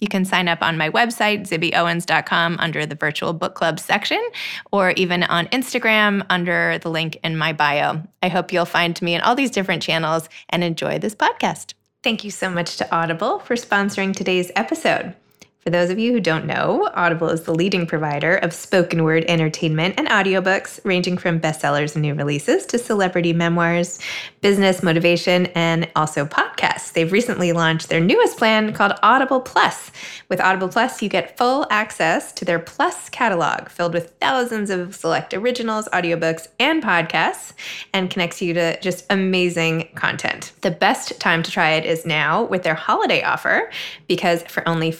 You can sign up on my website, zibbyowens.com, under the virtual book club section, or even on Instagram under the link in my bio. I hope you'll find me in all these different channels and enjoy this podcast. Thank you so much to Audible for sponsoring today's episode. For those of you who don't know, Audible is the leading provider of spoken word entertainment and audiobooks, ranging from bestsellers and new releases to celebrity memoirs, business motivation, and also podcasts. They've recently launched their newest plan called Audible Plus. With Audible Plus, you get full access to their Plus catalog filled with thousands of select originals, audiobooks, and podcasts, and connects you to just amazing content. The best time to try it is now with their holiday offer because for only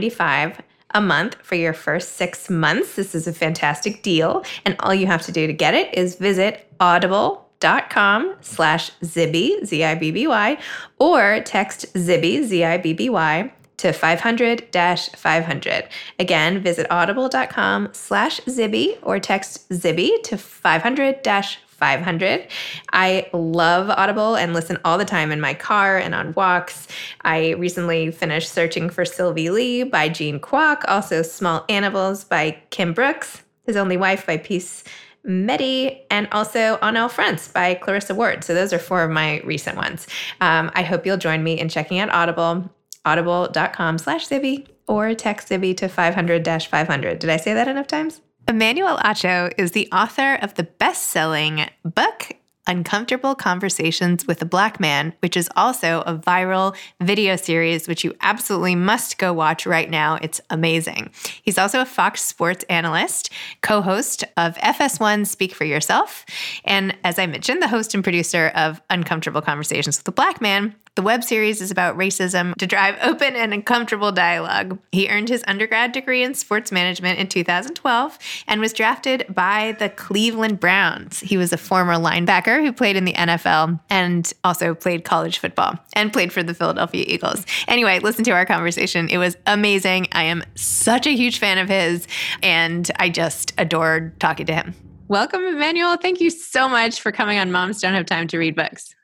$4.95 a month for your first six months. This is a fantastic deal. And all you have to do to get it is visit audible.com slash Zibby, Z-I-B-B-Y, or text Zibby, Z-I-B-B-Y, to 500-500. Again, visit audible.com slash Zibby or text Zibby to 500-500. 500. I love Audible and listen all the time in my car and on walks. I recently finished Searching for Sylvie Lee by Jean Kwok, also Small Animals by Kim Brooks, His Only Wife by Peace Medie, and also On All Fronts by Clarissa Ward. So those are four of my recent ones. Um, I hope you'll join me in checking out Audible, audible.com slash Zibby, or text Zibby to 500-500. Did I say that enough times? Emmanuel Acho is the author of the best selling book, Uncomfortable Conversations with a Black Man, which is also a viral video series, which you absolutely must go watch right now. It's amazing. He's also a Fox Sports analyst, co host of FS1 Speak for Yourself, and as I mentioned, the host and producer of Uncomfortable Conversations with a Black Man, the web series is about racism to drive open and uncomfortable dialogue. He earned his undergrad degree in sports management in 2012 and was drafted by the Cleveland Browns. He was a former linebacker who played in the NFL and also played college football and played for the Philadelphia Eagles. Anyway, listen to our conversation. It was amazing. I am such a huge fan of his and I just adored talking to him. Welcome, Emmanuel. Thank you so much for coming on Moms Don't Have Time to Read Books.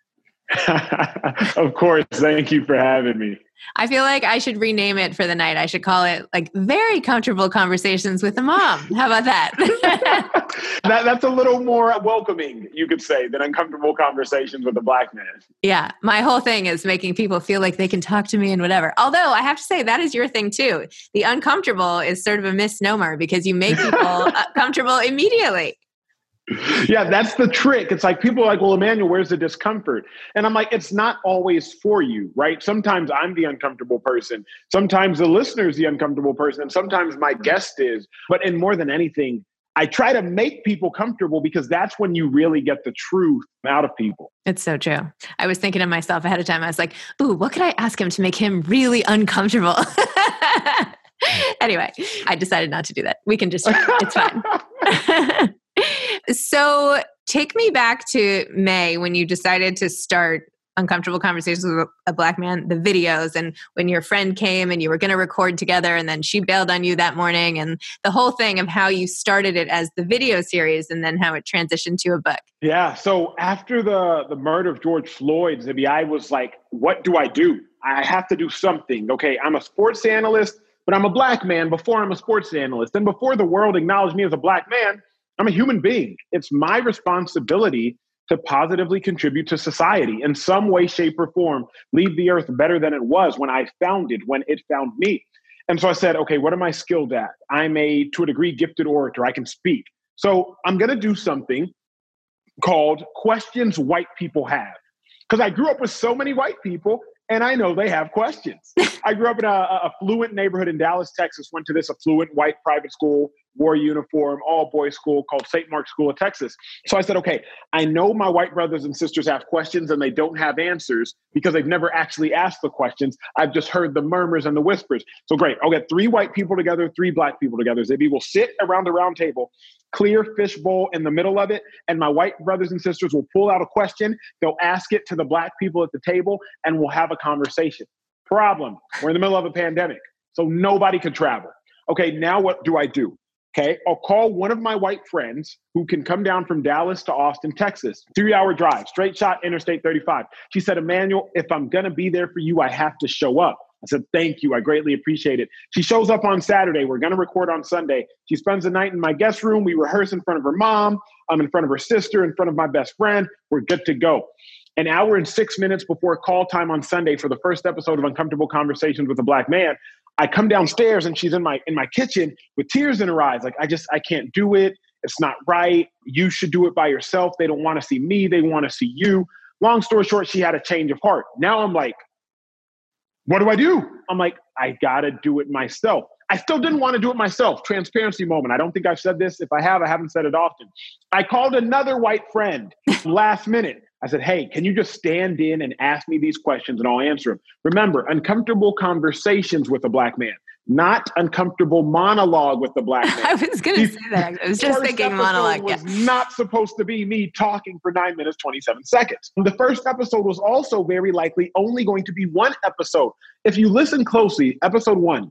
of course. Thank you for having me. I feel like I should rename it for the night. I should call it like very comfortable conversations with a mom. How about that? that that's a little more welcoming, you could say, than uncomfortable conversations with a black man. Yeah. My whole thing is making people feel like they can talk to me and whatever. Although I have to say that is your thing too. The uncomfortable is sort of a misnomer because you make people comfortable immediately yeah, that's the trick. It's like people are like, well, Emmanuel, where's the discomfort? And I'm like, it's not always for you, right? Sometimes I'm the uncomfortable person. Sometimes the listener is the uncomfortable person. And sometimes my guest is. But in more than anything, I try to make people comfortable because that's when you really get the truth out of people. It's so true. I was thinking to myself ahead of time. I was like, ooh, what could I ask him to make him really uncomfortable? anyway, I decided not to do that. We can just try. It's fine. so take me back to May when you decided to start uncomfortable conversations with a black man the videos and when your friend came and you were going to record together and then she bailed on you that morning and the whole thing of how you started it as the video series and then how it transitioned to a book. Yeah so after the the murder of george floyd Zibby, i was like what do i do? I have to do something. Okay i'm a sports analyst but i'm a black man before i'm a sports analyst. And before the world acknowledged me as a black man I'm a human being. It's my responsibility to positively contribute to society in some way, shape, or form, leave the earth better than it was when I found it, when it found me. And so I said, okay, what am I skilled at? I'm a, to a degree, gifted orator. I can speak. So I'm going to do something called Questions White People Have. Because I grew up with so many white people and I know they have questions. I grew up in a, a affluent neighborhood in Dallas, Texas, went to this affluent white private school, wore a uniform, all boys school called St. Mark's School of Texas. So I said, okay, I know my white brothers and sisters have questions and they don't have answers because they've never actually asked the questions. I've just heard the murmurs and the whispers. So great, I'll get three white people together, three black people together. Zibby will sit around the round table, clear fish bowl in the middle of it, and my white brothers and sisters will pull out a question. They'll ask it to the black people at the table, and we'll have a conversation. Problem: We're in the middle of a pandemic, so nobody could travel. Okay, now what do I do? Okay, I'll call one of my white friends who can come down from Dallas to Austin, Texas. Three hour drive, straight shot, Interstate 35. She said, Emmanuel, if I'm gonna be there for you, I have to show up. I said, Thank you. I greatly appreciate it. She shows up on Saturday. We're going to record on Sunday. She spends the night in my guest room. We rehearse in front of her mom. I'm in front of her sister, in front of my best friend. We're good to go. An hour and six minutes before call time on Sunday for the first episode of Uncomfortable Conversations with a Black Man, I come downstairs and she's in my in my kitchen with tears in her eyes. Like, I just I can't do it. It's not right. You should do it by yourself. They don't want to see me. They want to see you. Long story short, she had a change of heart. Now I'm like, what do I do? I'm like, I gotta do it myself. I still didn't want to do it myself. Transparency moment. I don't think I've said this. If I have, I haven't said it often. I called another white friend last minute. I said, Hey, can you just stand in and ask me these questions and I'll answer them? Remember, uncomfortable conversations with a black man, not uncomfortable monologue with the black man. I was going to say that. I was just thinking monologue. was yeah. not supposed to be me talking for nine minutes, 27 seconds. The first episode was also very likely only going to be one episode. If you listen closely, episode one,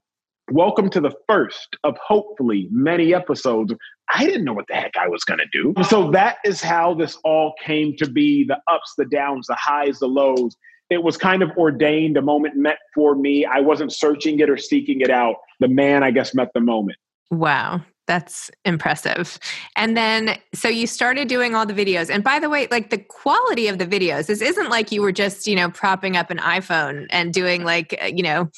welcome to the first of hopefully many episodes. I didn't know what the heck I was going to do. So that is how this all came to be the ups, the downs, the highs, the lows. It was kind of ordained, a moment meant for me. I wasn't searching it or seeking it out. The man, I guess, met the moment. Wow. That's impressive. And then, so you started doing all the videos. And by the way, like the quality of the videos, this isn't like you were just, you know, propping up an iPhone and doing like, uh, you know,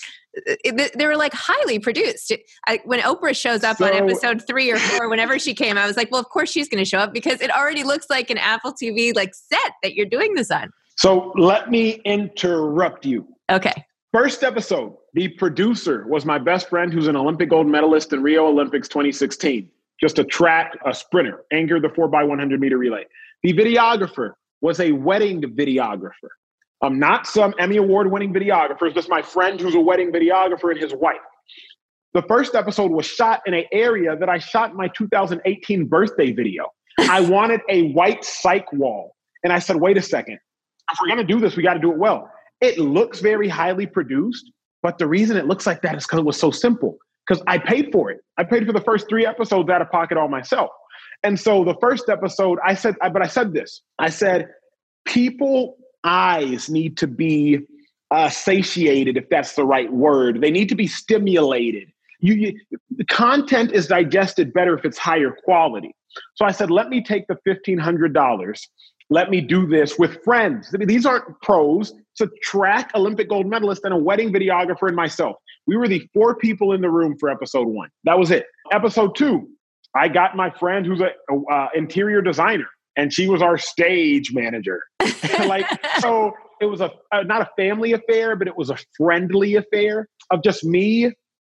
they were like highly produced. I, when Oprah shows up so, on episode three or four, whenever she came, I was like, well, of course she's going to show up because it already looks like an Apple TV like set that you're doing this on. So let me interrupt you. Okay. First episode, the producer was my best friend who's an Olympic gold medalist in Rio Olympics 2016. Just a track, a sprinter, Anger the 4x100 meter relay. The videographer was a wedding videographer. I'm not some Emmy Award winning videographer, it's just my friend who's a wedding videographer and his wife. The first episode was shot in an area that I shot my 2018 birthday video. I wanted a white cyc wall. And I said, wait a second. If we're going to do this, we got to do it well. It looks very highly produced, but the reason it looks like that is because it was so simple. Because I paid for it. I paid for the first three episodes out of pocket all myself. And so the first episode, I said, but I said this I said, people eyes need to be uh, satiated, if that's the right word. They need to be stimulated. You, you, the content is digested better if it's higher quality. So I said, let me take the $1,500. Let me do this with friends. I mean, These aren't pros. It's a track Olympic gold medalist and a wedding videographer and myself. We were the four people in the room for episode one. That was it. Episode two, I got my friend who's an uh, interior designer and she was our stage manager. like so it was a, a not a family affair, but it was a friendly affair of just me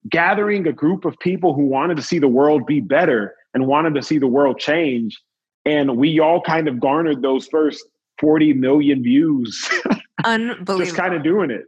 gathering a group of people who wanted to see the world be better and wanted to see the world change. And we all kind of garnered those first 40 million views. Unbelievable. just kind of doing it.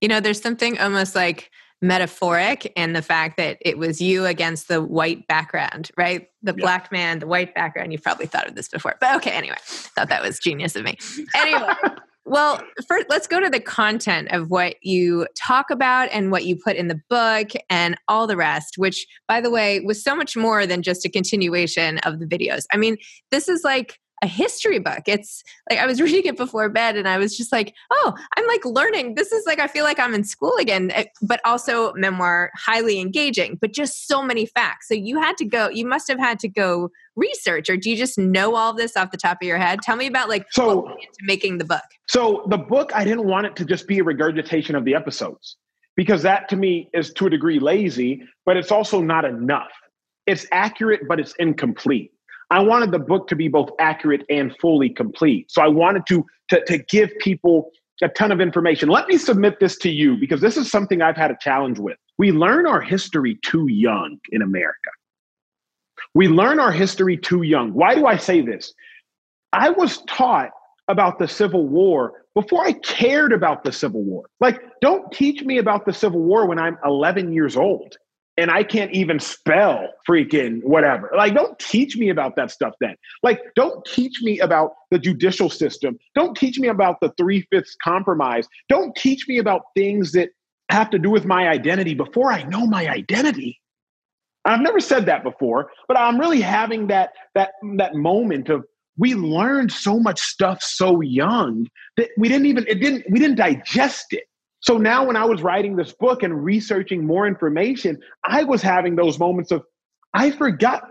You know, there's something almost like metaphoric and the fact that it was you against the white background, right? The yeah. black man, the white background. You've probably thought of this before, but okay, anyway, thought that was genius of me. Anyway. well, first, let's go to the content of what you talk about and what you put in the book and all the rest, which, by the way, was so much more than just a continuation of the videos. I mean, this is like a history book. It's like I was reading it before bed and I was just like, oh, I'm like learning. This is like, I feel like I'm in school again, eh, but also memoir, highly engaging, but just so many facts. So you had to go, you must have had to go research, or do you just know all this off the top of your head? Tell me about like so, making the book. So the book, I didn't want it to just be a regurgitation of the episodes because that to me is to a degree lazy, but it's also not enough. It's accurate, but it's incomplete. I wanted the book to be both accurate and fully complete. So I wanted to, to, to give people a ton of information. Let me submit this to you because this is something I've had a challenge with. We learn our history too young in America. We learn our history too young. Why do I say this? I was taught about the Civil War before I cared about the Civil War. Like, don't teach me about the Civil War when I'm 11 years old and I can't even spell freaking whatever. Like, don't teach me about that stuff then. Like, don't teach me about the judicial system. Don't teach me about the three fifths compromise. Don't teach me about things that have to do with my identity before I know my identity. I've never said that before, but I'm really having that that that moment of we learned so much stuff so young that we didn't even it didn't we didn't digest it. So now when I was writing this book and researching more information, I was having those moments of I forgot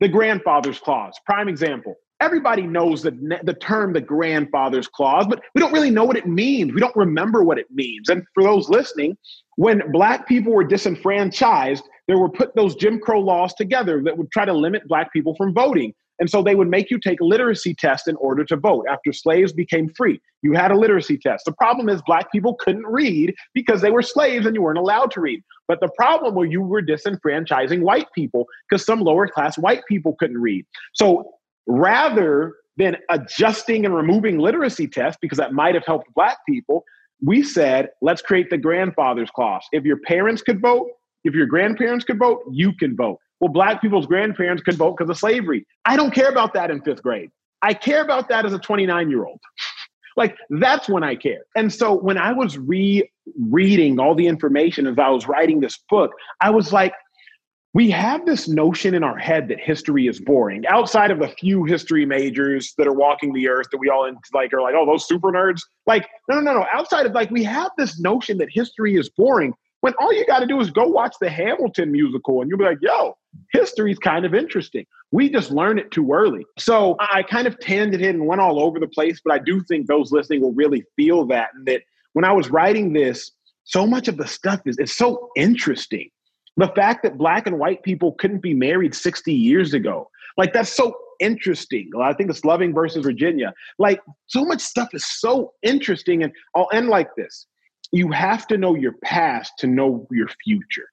the grandfather's clause. Prime example. Everybody knows the, the term the grandfather's clause, but we don't really know what it means. We don't remember what it means. And for those listening, when black people were disenfranchised, there were put those Jim Crow laws together that would try to limit black people from voting. And so they would make you take literacy tests in order to vote after slaves became free. You had a literacy test. The problem is black people couldn't read because they were slaves and you weren't allowed to read. But the problem was you were disenfranchising white people because some lower class white people couldn't read. So rather than adjusting and removing literacy tests because that might have helped black people, we said, let's create the grandfather's clause. If your parents could vote, if your grandparents could vote, you can vote. Well, black people's grandparents could vote because of slavery. I don't care about that in fifth grade. I care about that as a 29 year old. like that's when I care. And so when I was re-reading all the information as I was writing this book, I was like, we have this notion in our head that history is boring outside of the few history majors that are walking the earth that we all like are like oh those super nerds like no no no no outside of like we have this notion that history is boring when all you got to do is go watch the hamilton musical and you'll be like yo history is kind of interesting we just learn it too early so i kind of tanged it and went all over the place but i do think those listening will really feel that and that when i was writing this so much of the stuff is it's so interesting the fact that black and white people couldn't be married 60 years ago, like that's so interesting. I think it's Loving versus Virginia. Like so much stuff is so interesting. And oh, I'll end like this you have to know your past to know your future.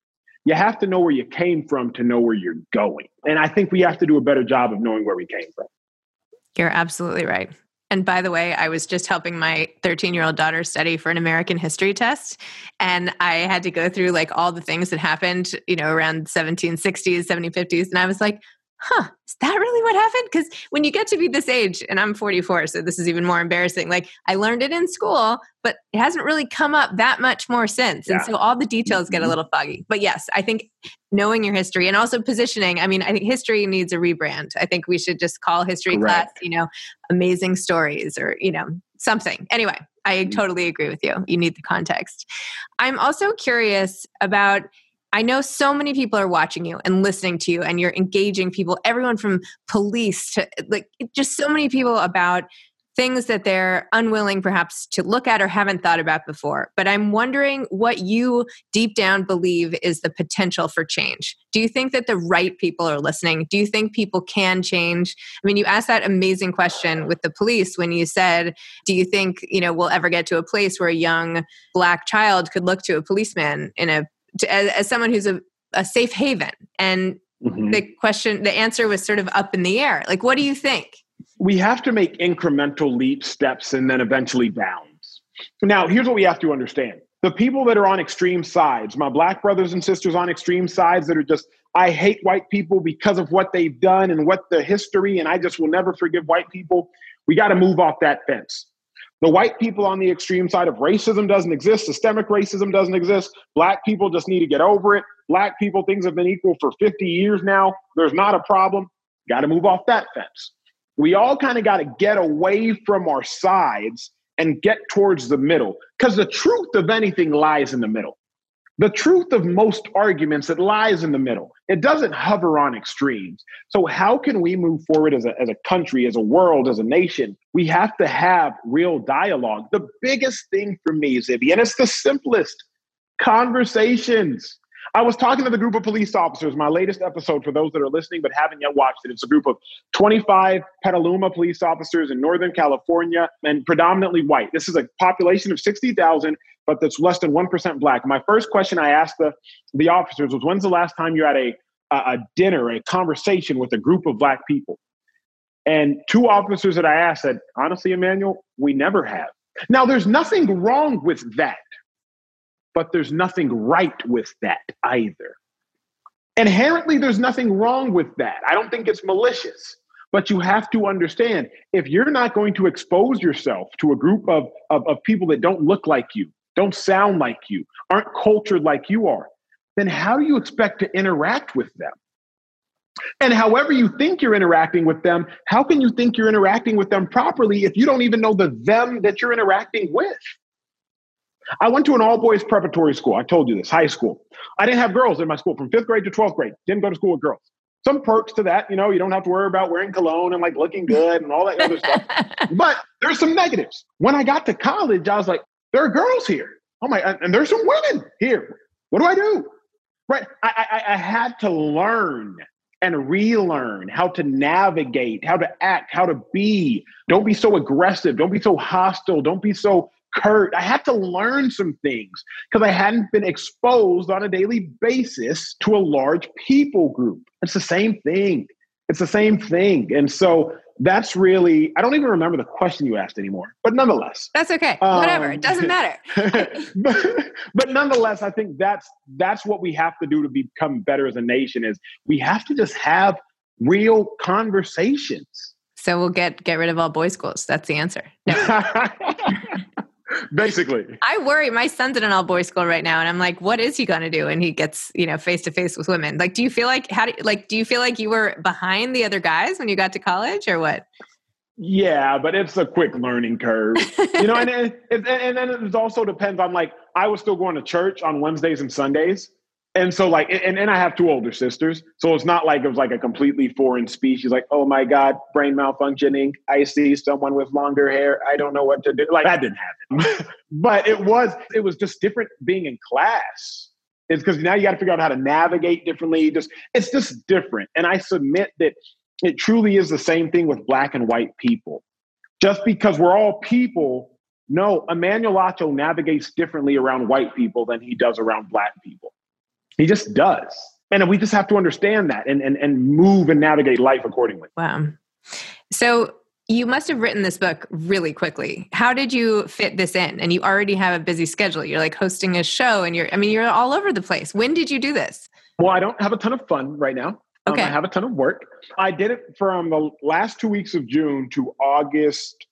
You have to know where you came from to know where you're going. And I think we have to do a better job of knowing where we came from. You're absolutely right. And by the way, I was just helping my 13 year old daughter study for an American history test. And I had to go through like all the things that happened, you know, around 1760s, 1750s. And I was like, huh, is that really what happened? Because when you get to be this age, and I'm 44, so this is even more embarrassing. Like I learned it in school, but it hasn't really come up that much more since. Yeah. And so all the details get a mm-hmm. little foggy. But yes, I think knowing your history and also positioning, I mean, I think history needs a rebrand. I think we should just call history Correct. class, you know, amazing stories or, you know, something. Anyway, I mm-hmm. totally agree with you. You need the context. I'm also curious about I know so many people are watching you and listening to you, and you're engaging people, everyone from police to like just so many people about things that they're unwilling perhaps to look at or haven't thought about before. But I'm wondering what you deep down believe is the potential for change. Do you think that the right people are listening? Do you think people can change? I mean, you asked that amazing question with the police when you said, Do you think, you know, we'll ever get to a place where a young black child could look to a policeman in a to, as, as, someone who's a, a safe haven. And mm-hmm. the question the answer was sort of up in the air. Like what do you think? We have to make incremental leap steps and then eventually bounds now here's what we have to understand. The people that are on extreme sides my black brothers and sisters on extreme sides that are just i hate white people because of what they've done and what the history and i just will never forgive white people. We got to move off that fence the white people on the extreme side of racism doesn't exist, systemic racism doesn't exist. Black people just need to get over it. Black people, things have been equal for 50 years now. There's not a problem. Got to move off that fence. We all kind of got to get away from our sides and get towards the middle because the truth of anything lies in the middle. The truth of most arguments, it lies in the middle. It doesn't hover on extremes. So, how can we move forward as a, as a country, as a world, as a nation? We have to have real dialogue. The biggest thing for me, Zibby, and it's the simplest conversations. I was talking to the group of police officers, my latest episode for those that are listening but haven't yet watched it. It's a group of 25 Petaluma police officers in Northern California and predominantly white. This is a population of 60,000 but that's less than 1% black. My first question I asked the, the officers was, when's the last time you had a a, a dinner, a conversation with a group of black people. And two officers that I asked said, honestly, Emmanuel, we never have. Now, there's nothing wrong with that, but there's nothing right with that either. Inherently, there's nothing wrong with that. I don't think it's malicious. But you have to understand if you're not going to expose yourself to a group of, of, of people that don't look like you, don't sound like you, aren't cultured like you are, then how do you expect to interact with them? And however you think you're interacting with them, how can you think you're interacting with them properly if you don't even know the them that you're interacting with? I went to an all boys preparatory school. I told you this, high school. I didn't have girls in my school from fifth grade to 12th grade. Didn't go to school with girls. Some perks to that, you know, you don't have to worry about wearing cologne and like looking good and all that other stuff. But there's some negatives. When I got to college, I was like, there are girls here. Oh my, and there's some women here. What do I do? Right. I, I, I had to learn and relearn how to navigate, how to act, how to be. Don't be so aggressive. Don't be so hostile. Don't be so curt. I had to learn some things because I hadn't been exposed on a daily basis to a large people group. It's the same thing. It's the same thing. And so that's really, I don't even remember the question you asked anymore, but nonetheless. That's okay. Um, Whatever. It doesn't matter. but, but nonetheless, I think that's, that's what we have to do to become better as a nation is we have to just have real conversations. So we'll get, get rid of all boys schools. That's the answer. No. basically. I worry my son's in an all boys school right now and i'm like what is he going to do and he gets you know face to face with women? Like do you feel like how do you like do you feel like you were behind the other guys when you got to college or what? Yeah but it's a quick learning curve. You know and it, it, and then it also depends on like i was still going to church on wednesdays and sundays and so like and, and i have two older sisters so it's not like it was like a completely foreign species like oh my god brain malfunctioning i see someone with longer hair i don't know what to do like that didn't happen. But it was it was just different being in class. It's because now you got to figure out how to navigate differently just it's just different. And i submit that it truly is the same thing with black and white people. Just because we're all people no emmanuel acho navigates differently around white people than he does around black people he just does. And we just have to understand that and, and, and move and navigate life accordingly. Wow. So you must have written this book really quickly. How did you fit this in? And you already have a busy schedule. You're like hosting a show and you're, I mean, you're all over the place. When did you do this? Well, I don't have a ton of fun right now. Um, okay. Um, I have a ton of work. I did it from the last two weeks of June to August,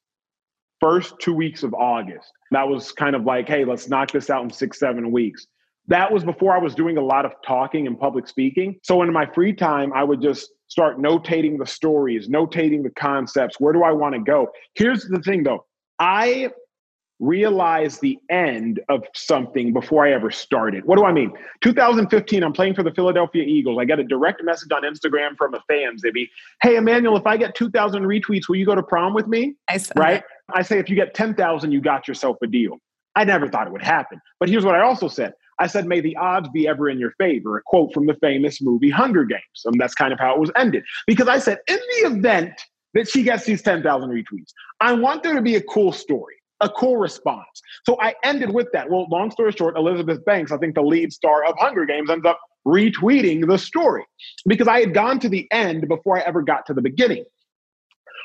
first two weeks of August. That was kind of like, hey, let's knock this out in six, seven weeks that was before I was doing a lot of talking and public speaking. So in my free time, I would just start notating the stories, notating the concepts. Where do I want to go? Here's the thing though I realize the end of something before I ever started. What do I mean? 2015, I'm playing for the Philadelphia Eagles. I get a direct message on Instagram from a fan, Zibby. Hey, Emmanuel, if I get 2,000 retweets, will you go to prom with me? I right? I say, if you get 10,000, you got yourself a deal. I never thought it would happen. But here's what I also said I said, may the odds be ever in your favor, a quote from the famous movie Hunger Games. And that's kind of how it was ended. Because I said, in the event that she gets these 10,000 retweets, I want there to be a cool story, a cool response. So I ended with that. Well, long story short, Elizabeth Banks, I think the lead star of Hunger Games, ends up retweeting the story because I had gone to the end before I ever got to the beginning.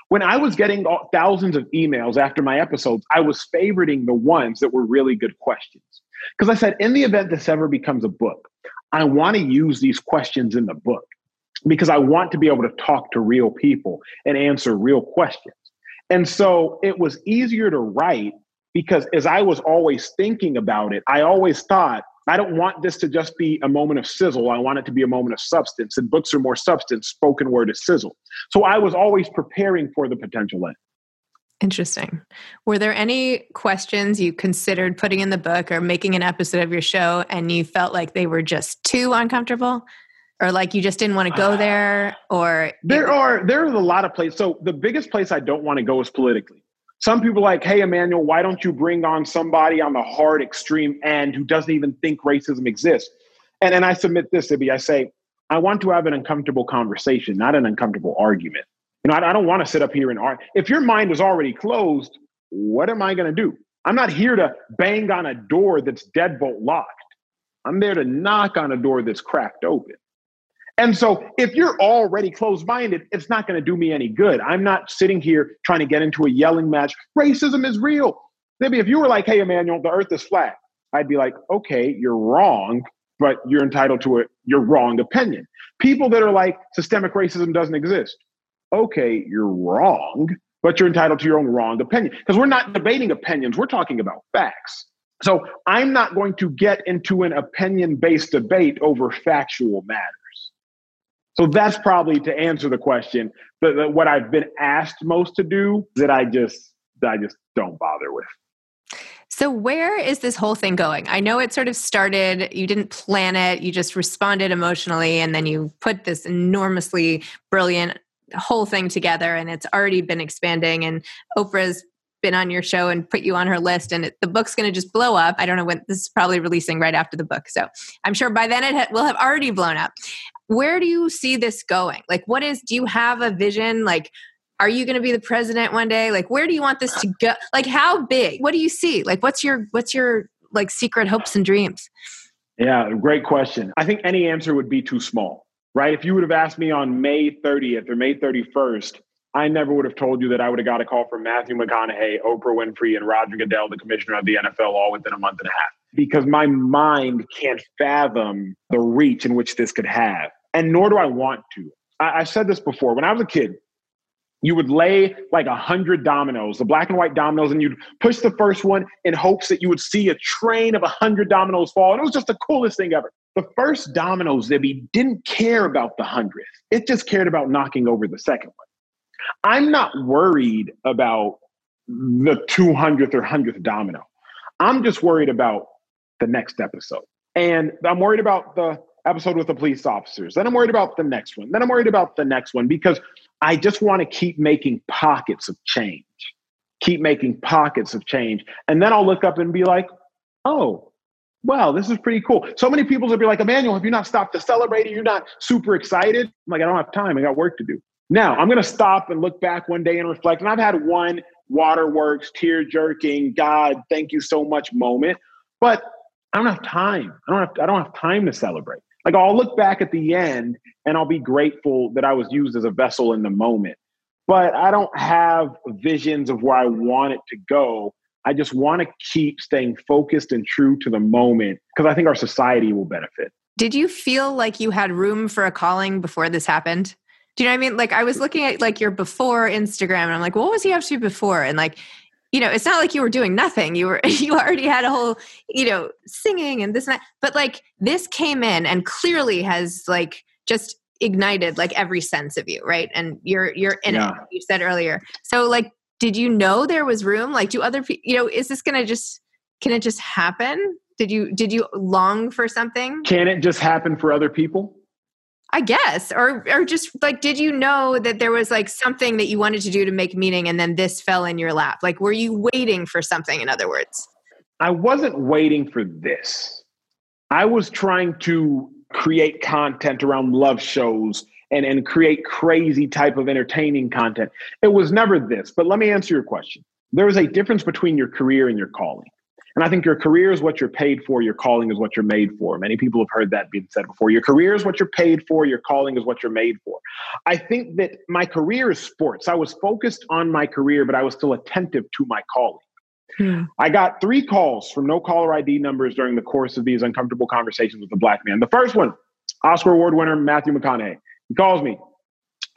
When I was getting thousands of emails after my episodes, I was favoriting the ones that were really good questions. Because I said, in the event this ever becomes a book, I want to use these questions in the book because I want to be able to talk to real people and answer real questions. And so it was easier to write because as I was always thinking about it, I always thought, I don't want this to just be a moment of sizzle. I want it to be a moment of substance. And books are more substance, spoken word is sizzle. So I was always preparing for the potential end. Interesting. Were there any questions you considered putting in the book or making an episode of your show and you felt like they were just too uncomfortable? Or like you just didn't want to go ah. there or there are there are a lot of places. So the biggest place I don't want to go is politically. Some people like, hey Emmanuel, why don't you bring on somebody on the hard extreme end who doesn't even think racism exists? And and I submit this, Zibby. I say, I want to have an uncomfortable conversation, not an uncomfortable argument. You know, I, I don't want to sit up here and argue. If your mind is already closed, what am I going to do? I'm not here to bang on a door that's deadbolt locked. I'm there to knock on a door that's cracked open. And so if you're already closed minded, it's not going to do me any good. I'm not sitting here trying to get into a yelling match. Racism is real. Maybe if you were like, hey, Emmanuel, the earth is flat, I'd be like, okay, you're wrong, but you're entitled to a, your wrong opinion. People that are like, systemic racism doesn't exist. Okay, you're wrong, but you're entitled to your own wrong opinion. Because we're not debating opinions, we're talking about facts. So I'm not going to get into an opinion based debate over factual matters. So that's probably to answer the question. But what I've been asked most to do that I just that I just don't bother with. So, where is this whole thing going? I know it sort of started, you didn't plan it, you just responded emotionally, and then you put this enormously brilliant whole thing together, and it's already been expanding. And Oprah's been on your show and put you on her list, and it, the book's going to just blow up. I don't know when this is probably releasing right after the book. So, I'm sure by then it ha- will have already blown up. Where do you see this going? Like, what is, do you have a vision? Like, are you going to be the president one day like where do you want this to go like how big what do you see like what's your what's your like secret hopes and dreams yeah great question i think any answer would be too small right if you would have asked me on may 30th or may 31st i never would have told you that i would have got a call from matthew mcconaughey oprah winfrey and roger goodell the commissioner of the nfl all within a month and a half because my mind can't fathom the reach in which this could have and nor do i want to I, I said this before when i was a kid you would lay like a hundred dominoes, the black and white dominoes, and you'd push the first one in hopes that you would see a train of a hundred dominoes fall. And it was just the coolest thing ever. The first dominoes, Zibby, didn't care about the hundredth. It just cared about knocking over the second one. I'm not worried about the 200th or 100th domino. I'm just worried about the next episode. And I'm worried about the episode with the police officers. Then I'm worried about the next one. Then I'm worried about the next one because I just want to keep making pockets of change, keep making pockets of change. And then I'll look up and be like, oh, wow, this is pretty cool. So many people would be like, Emmanuel, have you not stopped to celebrate? You're not super excited? I'm like, I don't have time. I got work to do. Now I'm going to stop and look back one day and reflect. And I've had one waterworks, tear jerking, God, thank you so much moment. But I don't have time. I don't have, I don't have time to celebrate. Like I'll look back at the end and I'll be grateful that I was used as a vessel in the moment. But I don't have visions of where I want it to go. I just want to keep staying focused and true to the moment because I think our society will benefit. Did you feel like you had room for a calling before this happened? Do you know what I mean? Like I was looking at like your before Instagram and I'm like, what was he up to before? And like you know, it's not like you were doing nothing. You were you already had a whole, you know, singing and this and that. But like this came in and clearly has like just ignited like every sense of you, right? And you're you're in yeah. it. You said earlier. So like, did you know there was room? Like, do other people? You know, is this gonna just can it just happen? Did you did you long for something? Can it just happen for other people? I guess, or or just like, did you know that there was like something that you wanted to do to make meaning, and then this fell in your lap? Like, were you waiting for something? In other words, I wasn't waiting for this. I was trying to create content around love shows and and create crazy type of entertaining content. It was never this. But let me answer your question. There is a difference between your career and your calling. And I think your career is what you're paid for, your calling is what you're made for. Many people have heard that being said before. Your career is what you're paid for, your calling is what you're made for. I think that my career is sports. I was focused on my career, but I was still attentive to my calling. Hmm. I got three calls from no caller ID numbers during the course of these uncomfortable conversations with the black man. The first one, Oscar Award winner Matthew McConaughey. He calls me,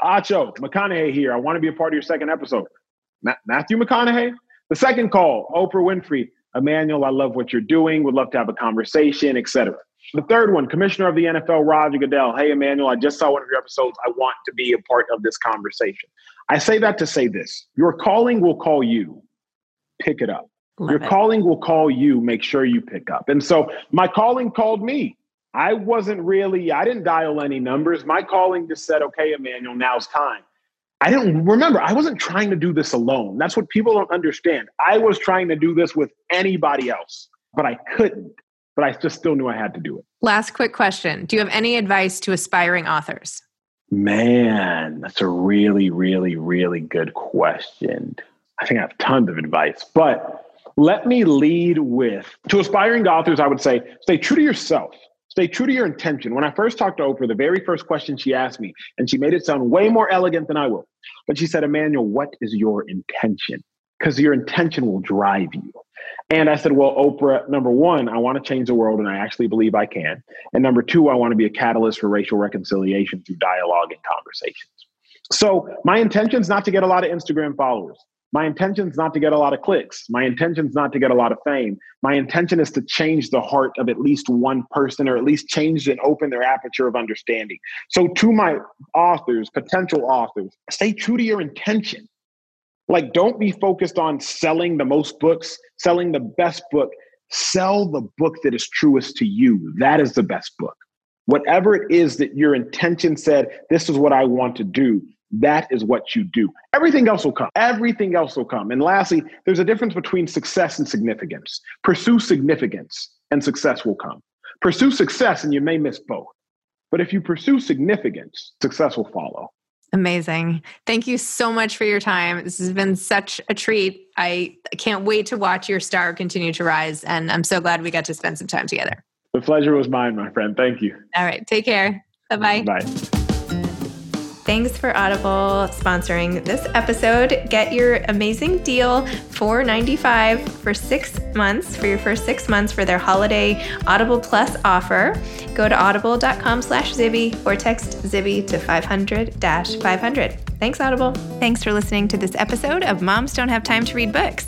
Acho, McConaughey here. I want to be a part of your second episode. Ma- Matthew McConaughey? The second call, Oprah Winfrey. Emmanuel, I love what you're doing. Would love to have a conversation, etc. The third one, Commissioner of the NFL, Roger Goodell. Hey, Emmanuel, I just saw one of your episodes. I want to be a part of this conversation. I say that to say this your calling will call you. Pick it up. Love your it. calling will call you. Make sure you pick up. And so my calling called me. I wasn't really, I didn't dial any numbers. My calling just said, okay, Emmanuel, now's time. I didn't remember, I wasn't trying to do this alone. That's what people don't understand. I was trying to do this with anybody else, but I couldn't. But I just still knew I had to do it. Last quick question Do you have any advice to aspiring authors? Man, that's a really, really, really good question. I think I have tons of advice, but let me lead with to aspiring authors, I would say stay true to yourself Stay true to your intention. When I first talked to Oprah, the very first question she asked me, and she made it sound way more elegant than I will, but she said, Emmanuel, what is your intention? Because your intention will drive you. And I said, Well, Oprah, number one, I want to change the world, and I actually believe I can. And number two, I want to be a catalyst for racial reconciliation through dialogue and conversations. So my intention is not to get a lot of Instagram followers. My intention is not to get a lot of clicks. My intention is not to get a lot of fame. My intention is to change the heart of at least one person or at least change and open their aperture of understanding. So, to my authors, potential authors, stay true to your intention. Like, don't be focused on selling the most books, selling the best book. Sell the book that is truest to you. That is the best book. Whatever it is that your intention said, this is what I want to do, that is what you do. Everything else will come. Everything else will come. And lastly, there's a difference between success and significance. Pursue significance and success will come. Pursue success and you may miss both. But if you pursue significance, success will follow. Amazing. Thank you so much for your time. This has been such a treat. I can't wait to watch your star continue to rise. And I'm so glad we got to spend some time together. The pleasure was mine, my friend. Thank you. All right. Take care. Bye-bye. Bye. Thanks for Audible sponsoring this episode. Get your amazing deal for 95 for 6 months for your first 6 months for their holiday Audible Plus offer. Go to audible.com slash Zibby or text Zibby to 500-500. Thanks Audible. Thanks for listening to this episode of Moms Don't Have Time to Read Books.